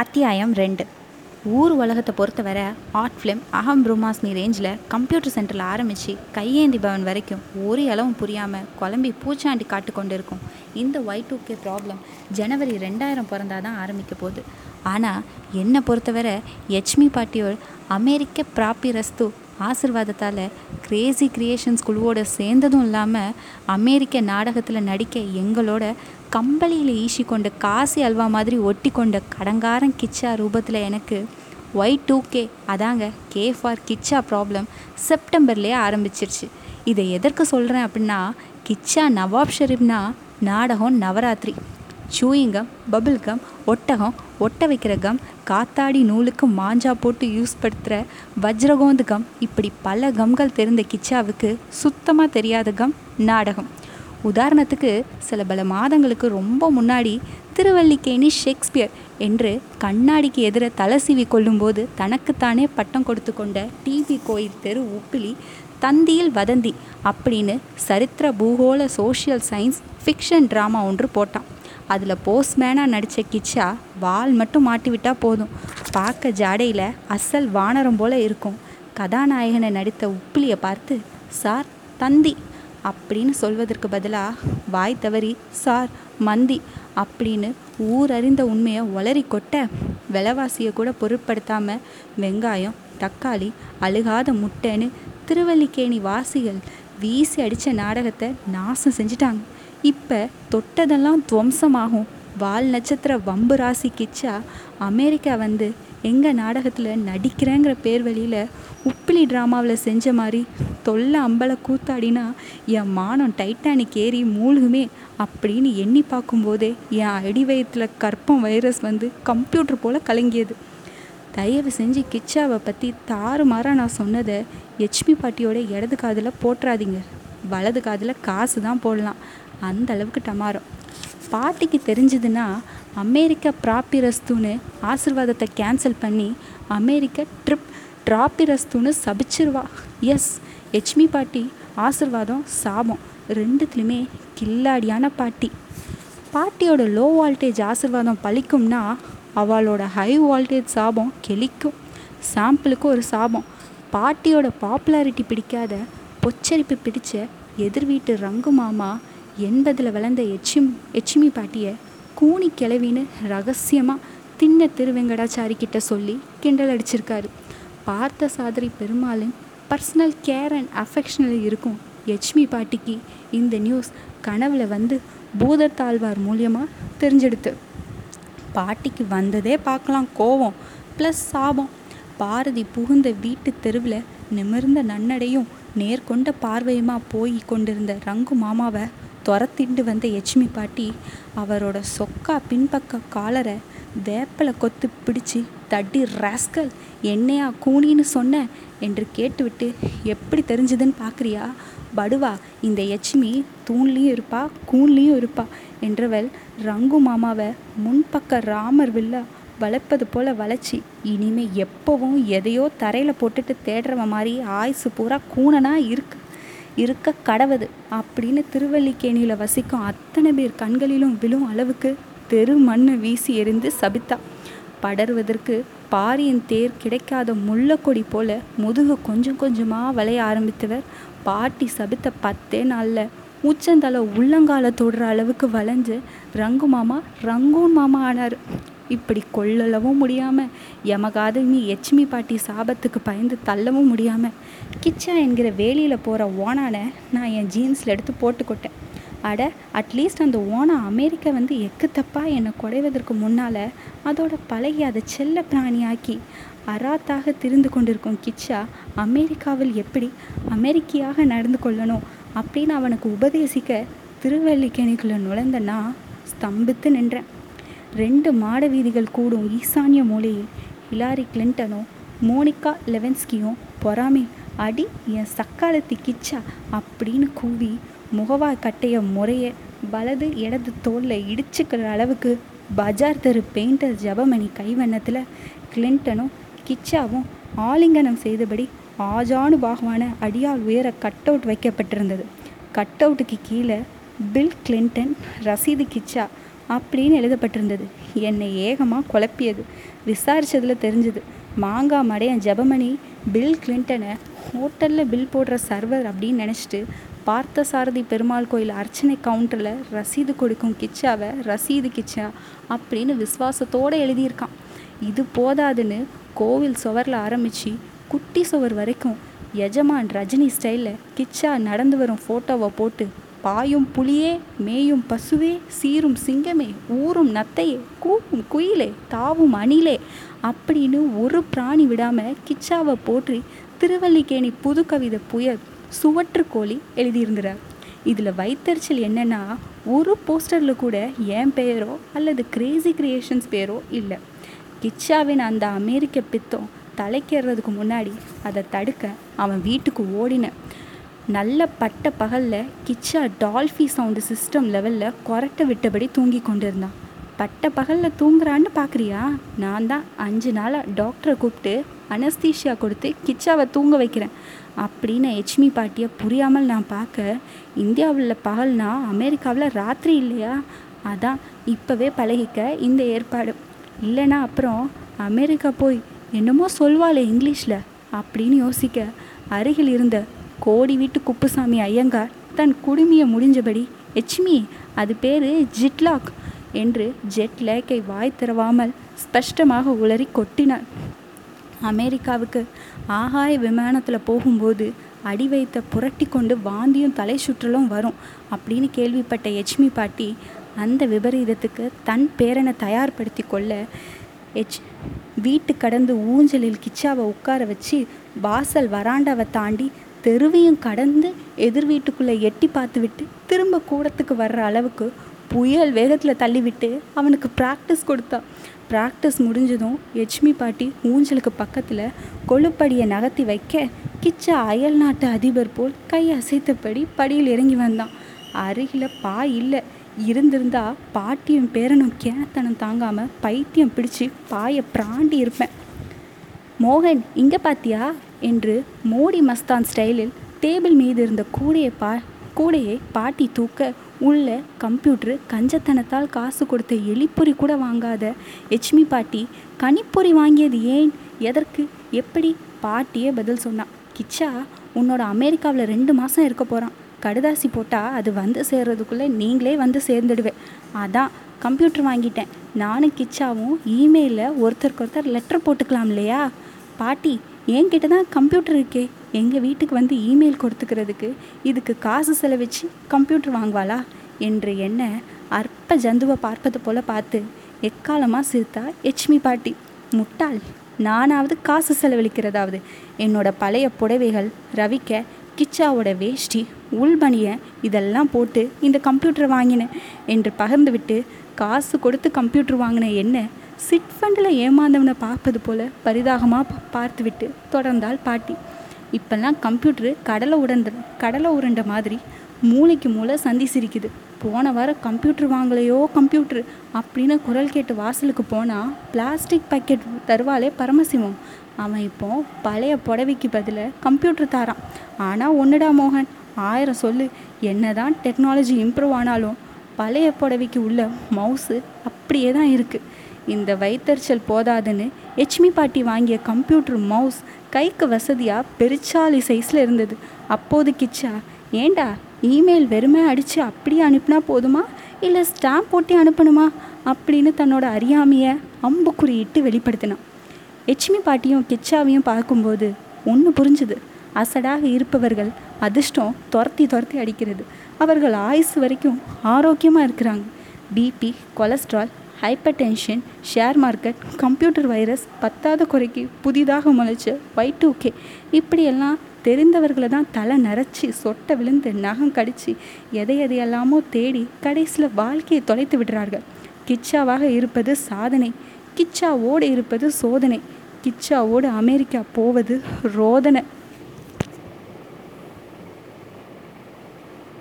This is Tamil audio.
அத்தியாயம் ரெண்டு. ஊர் உலகத்தை பொறுத்தவரை ஆர்ட் ஃபிலிம் அகம் ப்ரூமாஸ்னி ரேஞ்சில் கம்ப்யூட்டர் சென்டரில் ஆரம்பித்து கையேந்தி பவன் வரைக்கும் ஒரு அளவும் புரியாமல் குழம்பி பூச்சாண்டி காட்டு கொண்டு இருக்கும் இந்த ஒய் டூ கே ப்ராப்ளம் ஜனவரி ரெண்டாயிரம் பிறந்தாதான் ஆரம்பிக்க போகுது. ஆனால் என்னை பொறுத்தவரை யட்சுமி பாட்டியோல் அமெரிக்க பிராப்பிரஸ்து ஆசிர்வாதத்தால் கிரேசி கிரியேஷன்ஸ் குழுவோட சேர்ந்ததும் இல்லாமல் அமெரிக்க நாடகத்தில் நடிக்க எங்களோட கம்பளியில் ஈசி கொண்ட காசி அல்வா மாதிரி ஒட்டி கொண்ட கடங்காரன் கிச்சா ரூபத்தில் எனக்கு ஒய் டூ கே அதாங்க கே ஃபார் கிச்சா ப்ராப்ளம் செப்டம்பர்லேயே ஆரம்பிச்சிருச்சு. இதை எதற்கு சொல்கிறேன் அப்படின்னா கிச்சா நவாப் ஷெரீப்னா நாடகம் நவராத்திரி. சூயிங்கம் பபிள் கம் ஒட்டகம் ஒட்ட வைக்கிற கம் காத்தாடி நூலுக்கு மாஞ்சா போட்டு யூஸ் படுத்துகிற வஜ்ரகோந்து கம் இப்படி பல கம்கள் தெரிந்த கிச்சாவுக்கு சுத்தமாக தெரியாத கம் நாடகம். உதாரணத்துக்கு சில பல மாதங்களுக்கு ரொம்ப முன்னாடி திருவல்லிக்கேணி ஷேக்ஸ்பியர் என்று கண்ணாடிக்கு எதிர தலை சீவி கொள்ளும்போது தனக்குத்தானே பட்டம் கொடுத்து கொண்ட டிவி கோயில் தெரு உப்பிலி தந்தியில் வதந்தி அப்படின்னு சரித்திர பூகோள சோஷியல் சயின்ஸ் ஃபிக்ஷன் ட்ராமா ஒன்று போட்டான். அதில் போஸ்ட்மேனாக நடித்த கிச்சா வால் மட்டும் மாட்டி விட்டால் போதும். பார்க்க ஜாடையில் அசல் வானரம் போல் இருக்கும். கதாநாயகனை நடித்த உப்பிலியை பார்த்து சார் தந்தி அப்படின்னு சொல்வதற்கு பதிலாக வாய் தவறி சார் மந்தி அப்படின்னு ஊர் அறிந்த உண்மையை ஒளரி கொட்ட விலைவாசியை கூட பொருட்படுத்தாமல் வெங்காயம் தக்காளி அழுகாத முட்டைன்னு திருவல்லிக்கேணி வாசிகள் வீசி அடித்த நாடகத்தை நாசம் செஞ்சிட்டாங்க. இப்போ தொட்டதெல்லாம் துவம்சமாகும். வால் நட்சத்திர வம்பு ராசி கிச்சா அமெரிக்கா வந்து எங்கள் நாடகத்தில் நடிக்கிறேங்கிற பேர் வழியில் உப்பிலி ட்ராமாவில் செஞ்ச மாதிரி தொல்லை அம்பலை கூத்தாடினா என் மானம் டைட்டானிக் ஏறி மூழ்குமே அப்படின்னு எண்ணி பார்க்கும்போதே என் அடி வயிற்றில் கற்பம் வைரஸ் வந்து கம்ப்யூட்டர் போல் கலங்கியது. தயவு செஞ்சு கிச்சாவை பற்றி தாறுமாறாக நான் சொன்னதை ஹெச்பி பாட்டியோட இடது காதில் போட்டுறாதீங்க. வலது காதில் காசு தான் போடலாம். அந்த அளவுக்கு டமாரம். பாட்டிக்கு தெரிஞ்சதுன்னா அமெரிக்கா ப்ராப்பிரஸ்துன்னு ஆசிர்வாதத்தை கேன்சல் பண்ணி அமெரிக்க ட்ரிப் ட்ராப்பிரஸ்துன்னு சபிச்சிருவா. எஸ் ஹெச்மி பாட்டி ஆசிர்வாதம் சாபம். ரெண்டுத்துலேயுமே கில்லாடியான பாட்டி. பாட்டியோட லோ வால்டேஜ் ஆசிர்வாதம் பழிக்கும்னா அவளோட ஹை வால்டேஜ் சாபம் கெளிக்கும் சாம்பிளுக்கு ஒரு சாபம். பாட்டியோட பாப்புலாரிட்டி பிடிக்காத பொச்சரிப்பு பிடிச்ச எதிர் வீட்டு ரங்கு மாமா எண்பதில் வளர்ந்த எச்சிம் எச்சிமி பாட்டியை கூனி கிளவின்னு ரகசியமாக தின்ன திருவெங்கடாச்சாரி கிட்ட சொல்லி கிண்டல் அடிச்சிருக்காரு. பார்த்த சாதரி பெருமாளின் பர்சனல் கேர் அண்ட் அஃபெக்ஷனில் இருக்கும் எச்மி பாட்டிக்கு இந்த நியூஸ் கனவில் வந்து பூதத்தாழ்வார் மூலியமாக தெரிஞ்செடுத்து. பாட்டிக்கு வந்ததே பார்க்கலாம் கோவம் ப்ளஸ் சாபம். பாரதி புகுந்த வீட்டு தெருவில் நிமிர்ந்த நன்னடையும் நேர்கொண்ட பார்வையுமா போய் கொண்டிருந்த ரங்கு மாமாவை துரத்திண்டு வந்த யட்சுமி பாட்டி அவரோட சொக்கா பின்பக்க காலரை வேப்பலை கொத்து பிடிச்சி தட்டி ராஸ்கல் என்னையா கூனின்னு சொன்ன? என்று கேட்டுவிட்டு எப்படி தெரிஞ்சுதுன்னு பார்க்குறியா படுவா இந்த யட்சுமி தூண்லேயும் இருப்பா கூண்லேயும் இருப்பா என்றவள் ரங்கு மாமாவை முன்பக்க ராமர் வில்லா வளர்ப்பது போல் வளைச்சி இனிமே எப்போவும் எதையோ தரையில் போட்டுட்டு தேடுறவ மாதிரி ஆயுசு பூரா கூணனாக இருக்கு. இருக்க கடவுது. அப்படின்னு திருவல்லிக்கேணியில் வசிக்கும் அத்தனை பேர் கண்களிலும் விழும் அளவுக்கு தெரு மண்ணை வீசி எறிந்து சபித்தா. படர்வதற்கு பாரியின் தேர் கிடைக்காத முள்ளக்கொடி போல முதுகு கொஞ்சம் கொஞ்சமாக வளைய ஆரம்பித்தவர். பாட்டி சபித்த பத்தே நாளில் உச்சந்தலை உள்ளங்கால தொடுற அளவுக்கு வளைஞ்சு ரங்கு மாமா ரங்கூன் மாமா ஆனார். இப்படி கொள்ளளவும் முடியாமல் யமகாதமி எச்மி பாட்டி சாபத்துக்கு பயந்து தள்ளவும் முடியாமல் கிச்சா என்கிற வேலியில் போகிற ஓனானை நான் என் ஜீன்ஸில் எடுத்து போட்டுக்கொட்டேன். அட அட்லீஸ்ட் அந்த ஓனா அமெரிக்கா வந்து எக்கு தப்பாக என்னை குடைவதற்கு முன்னால் அதோட பழகி அதை செல்ல பிராணியாக்கி அராத்தாக திரிந்து கொண்டிருக்கும் கிச்சா அமெரிக்காவில் எப்படி அமெரிக்கியாக நடந்து கொள்ளணும் அப்படின்னு அவனுக்கு உபதேசிக்க திருவல்லிக்கேணிக்குள்ளே நுழைந்தனா ஸ்தம்பித்து நின்றேன். ரெண்டு மாட வீதிகள் கூடும் ஈசானிய மூலையில் ஹிலாரி கிளின்டனும் மோனிகா லெவன்ஸ்கியும் பொறாமை. அடி என் சக்காலத்தி கிச்சா அப்படின்னு கூவி முகவாய் கட்டைய முறைய வலது இடது தோலில் இடிச்சுக்கிற அளவுக்கு பஜார் தெரு பெயிண்டர் ஜபமணி கைவண்ணத்தில் கிளின்டனும் கிச்சாவும் ஆலிங்கனம் செய்தபடி ஆஜானு பாகவான அடியால் உயர கட் அவுட் வைக்கப்பட்டிருந்தது. கட் அவுட்டுக்கு கீழே பில் கிளின்டன் ரசீது கிச்சா அப்படின்னு எழுதப்பட்டிருந்தது. என்னை ஏகமாக குழப்பியது. விசாரித்ததில் தெரிஞ்சுது. மாங்காய் மடையன் ஜெபமணி பில் கிளின்டனை ஹோட்டலில் பில் போடுற சர்வர் அப்படின்னு நினச்சிட்டு பார்த்தசாரதி பெருமாள் கோயில் அர்ச்சனை கவுண்டரில் ரசீது கொடுக்கும் கிச்சாவை ரசீது கிச்சா அப்படின்னு விசுவாசத்தோடு எழுதியிருக்கான். இது போதாதுன்னு கோவில் சுவரில் ஆரம்பித்து குட்டி சுவர் வரைக்கும் எஜமான் ரஜினி ஸ்டைலில் கிச்சா நடந்து வரும் ஃபோட்டோவை போட்டு பாயும் புலியே மேயும் பசுவே சீரும் சிங்கமே ஊறும் நத்தையே கூவும் குயிலே தாவும் அணிலே. அப்படின்னு ஒரு பிராணி விடாமல் கிச்சாவை போற்றி திருவல்லிக்கேணி புது கவிதை புயல் சுவற்றுக்கோழி எழுதியிருந்தார். இதில் வைத்தறிச்சல் என்னென்னா ஒரு போஸ்டரில் கூட என் பெயரோ அல்லது கிரேசி கிரியேஷன்ஸ் பேரோ இல்லை. கிச்சாவின் அந்த அமெரிக்க பித்தம் தலைக்கேறதுக்கு முன்னாடி அதை தடுக்க அவன் வீட்டுக்கு ஓடினேன். நல்ல பட்ட பகலில் கிச்சா டால்ஃபி சவுண்டு சிஸ்டம் லெவலில் கொரட்டை விட்டபடி தூங்கி கொண்டிருந்தான். பட்ட பகலில் தூங்குறான்னு பார்க்குறியா நான் தான் அஞ்சு நாளாக டாக்டரை கூப்பிட்டு அனஸ்தீஷியா கொடுத்து கிச்சாவை தூங்க வைக்கிறேன். அப்படின்னு எச்மி பாட்டியை புரியாமல் நான் பார்க்க இந்தியாவில் பகல்னா அமெரிக்காவில் ராத்திரி இல்லையா? அதான் இப்போவே பழகிக்க இந்த ஏற்பாடு. இல்லைன்னா அப்புறம் அமெரிக்கா போய் என்னமோ சொல்வாளே இங்கிலீஷில் அப்படின்னு யோசிக்க அருகில் இருந்த கோடி வீட்டு குப்புசாமி ஐயங்கார் தன் குடுமியை முடிஞ்சபடி எச்மி அது பேர் ஜிட்லாக் என்று ஜெட் லேக்கை வாய் திறவாமல் ஸ்பஷ்டமாக உளறி கொட்டினார் அமெரிக்காவுக்கு ஆகாய விமானத்தில் போகும்போது அடி வைத்த புரட்டி கொண்டு வாந்தியும் தலை சுற்றலும் வரும் அப்படின்னு கேள்விப்பட்ட எச்மி பாட்டி அந்த விபரீதத்துக்கு தன் பேரனை தயார்படுத்தி கொள்ள எச் வீட்டு கடந்து ஊஞ்சலில் கிச்சாவை உட்கார வச்சு வாசல் வராண்டாவை தாண்டி தெருவையும் கடந்து எதிர் வீட்டுக்குள்ளே எட்டி பார்த்து விட்டு திரும்ப கூடத்துக்கு வர்ற அளவுக்கு புயல் வேகத்தில் தள்ளிவிட்டு அவனுக்கு ப்ராக்டிஸ் கொடுத்தா. ப்ராக்டிஸ் முடிஞ்சதும் எச்மி பாட்டி ஊஞ்சலுக்கு பக்கத்தில் கொழுப்படியை நகர்த்தி வைக்க கிச்ச அயல் நாட்டு அதிபர் போல் கை அசைத்தபடி படியில் இறங்கி வந்தான். அருகில் பா இல்லை. இருந்திருந்தா பாட்டியும் பேரனும் கேனத்தனம் தாங்காமல் பைத்தியம் பிடிச்சு பாயை பிராண்டி இருப்பேன். மோகன் இங்கே பாத்தியா? என்று மோடி மஸ்தான் ஸ்டைலில் டேபிள் மீது இருந்த கூடையை பா கூடையை பாட்டி தூக்க உள்ள கம்ப்யூட்ரு கஞ்சத்தனத்தால் காசு கொடுத்த எலிப்பொறி கூட வாங்காத. எச்மி பாட்டி கனிப்பொறி வாங்கியது ஏன்? எதற்கு? எப்படி? பாட்டியே பதில் சொன்னான். கிச்சா உன்னோட அமெரிக்காவில் ரெண்டு மாதம் இருக்க போகிறான் கடுதாசி போட்டால் அது வந்து சேர்றதுக்குள்ளே நீங்களே வந்து சேர்ந்துடுவேன் அதான் கம்ப்யூட்டர் வாங்கிட்டேன். நானும் கிச்சாவும் இமெயிலில் ஒருத்தருக்கு ஒருத்தர் லெட்டர் போட்டுக்கலாம் இல்லையா பாட்டி என்கிட்ட தான் கம்ப்யூட்டர் இருக்கே. எங்கள் வீட்டுக்கு வந்து இமெயில் கொடுத்துக்கிறதுக்கு இதுக்கு காசு செலவிச்சு கம்ப்யூட்டர் வாங்குவாளா? என்று என்ன அற்ப ஜந்துவை பார்ப்பது போல பார்த்து எக்காலமாக சிரித்தா எச்மி பாட்டி. முட்டாள் நானாவது காசு செலவழிக்கிறதாவது. என்னோட பழைய புடவைகள் ரவிக்க கிச்சாவோட வேஷ்டி உள்பணிய இதெல்லாம் போட்டு இந்த கம்ப்யூட்டர் வாங்கினேன். என்று பகிர்ந்துவிட்டு காசு கொடுத்து கம்ப்யூட்டர் வாங்கின என்ன சிட் ஃபண்டில் ஏமாந்தவனை பார்ப்பது போல பரிதாகமாக பார்த்துவிட்டு தொடர்ந்தாள் பாட்டி. இப்போல்லாம் கம்ப்யூட்ரு கடலை உடந்த கடலை உருண்ட மாதிரி மூளைக்கு மூளை சந்தி சிரிக்குது. போன வாரம் கம்ப்யூட்டர் வாங்கலையோ கம்ப்யூட்ரு அப்படின்னு குரல் கேட்டு வாசலுக்கு போனால் பிளாஸ்டிக் பாக்கெட் தருவாளே பரமசிவம். அவன் இப்போ பழைய புடவைக்கு பதிலாக கம்ப்யூட்டர் தாரான். ஆனால் ஒன்றுடா மோகன் ஆயிரம் சொல்லு. என்ன தான் டெக்னாலஜி இம்ப்ரூவ் ஆனாலும் பழைய புடவைக்கு உள்ள மவுஸு அப்படியே தான் இருக்குது இந்த வைத்தறிச்சல் போதாதுன்னு எச்மி பாட்டி வாங்கிய கம்ப்யூட்டர் மவுஸ் கைக்கு வசதியாக பெருச்சாலி சைஸில் இருந்தது. அப்போது கிச்சா ஏண்டா இமெயில் வெறுமை அடித்து அப்படியே அனுப்பினா போதுமா? இல்லை ஸ்டாம்ப் போட்டி அனுப்பணுமா? அப்படின்னு தன்னோட அறியாமையை அம்புக்குறியிட்டு வெளிப்படுத்தினான். எச்மி பாட்டியும் கிச்சாவையும் பார்க்கும்போது ஒன்று புரிஞ்சுது. அசடாக இருப்பவர்கள் அதிர்ஷ்டம் துரத்தி துரத்தி அடிக்கிறது. அவர்கள் ஆயுசு வரைக்கும் ஆரோக்கியமாக இருக்கிறாங்க. BP cholesterol hypertension share market computer virus பத்தாத குறைக்கு புதிதாக முளைச்ச ஒய் டூ கே இப்படியெல்லாம் தெரிந்தவர்களை தான் தலை நரைச்சி சொட்டை விழுந்து நகம் கடித்து எதை எதையெல்லாமோ தேடி கடைசியில் வாழ்க்கையை தொலைத்து விடுறார்கள். கிச்சாவாக இருப்பது சாதனை கிச்சாவோடு இருப்பது சோதனை கிச்சாவோடு அமெரிக்கா போவது ரோதனை.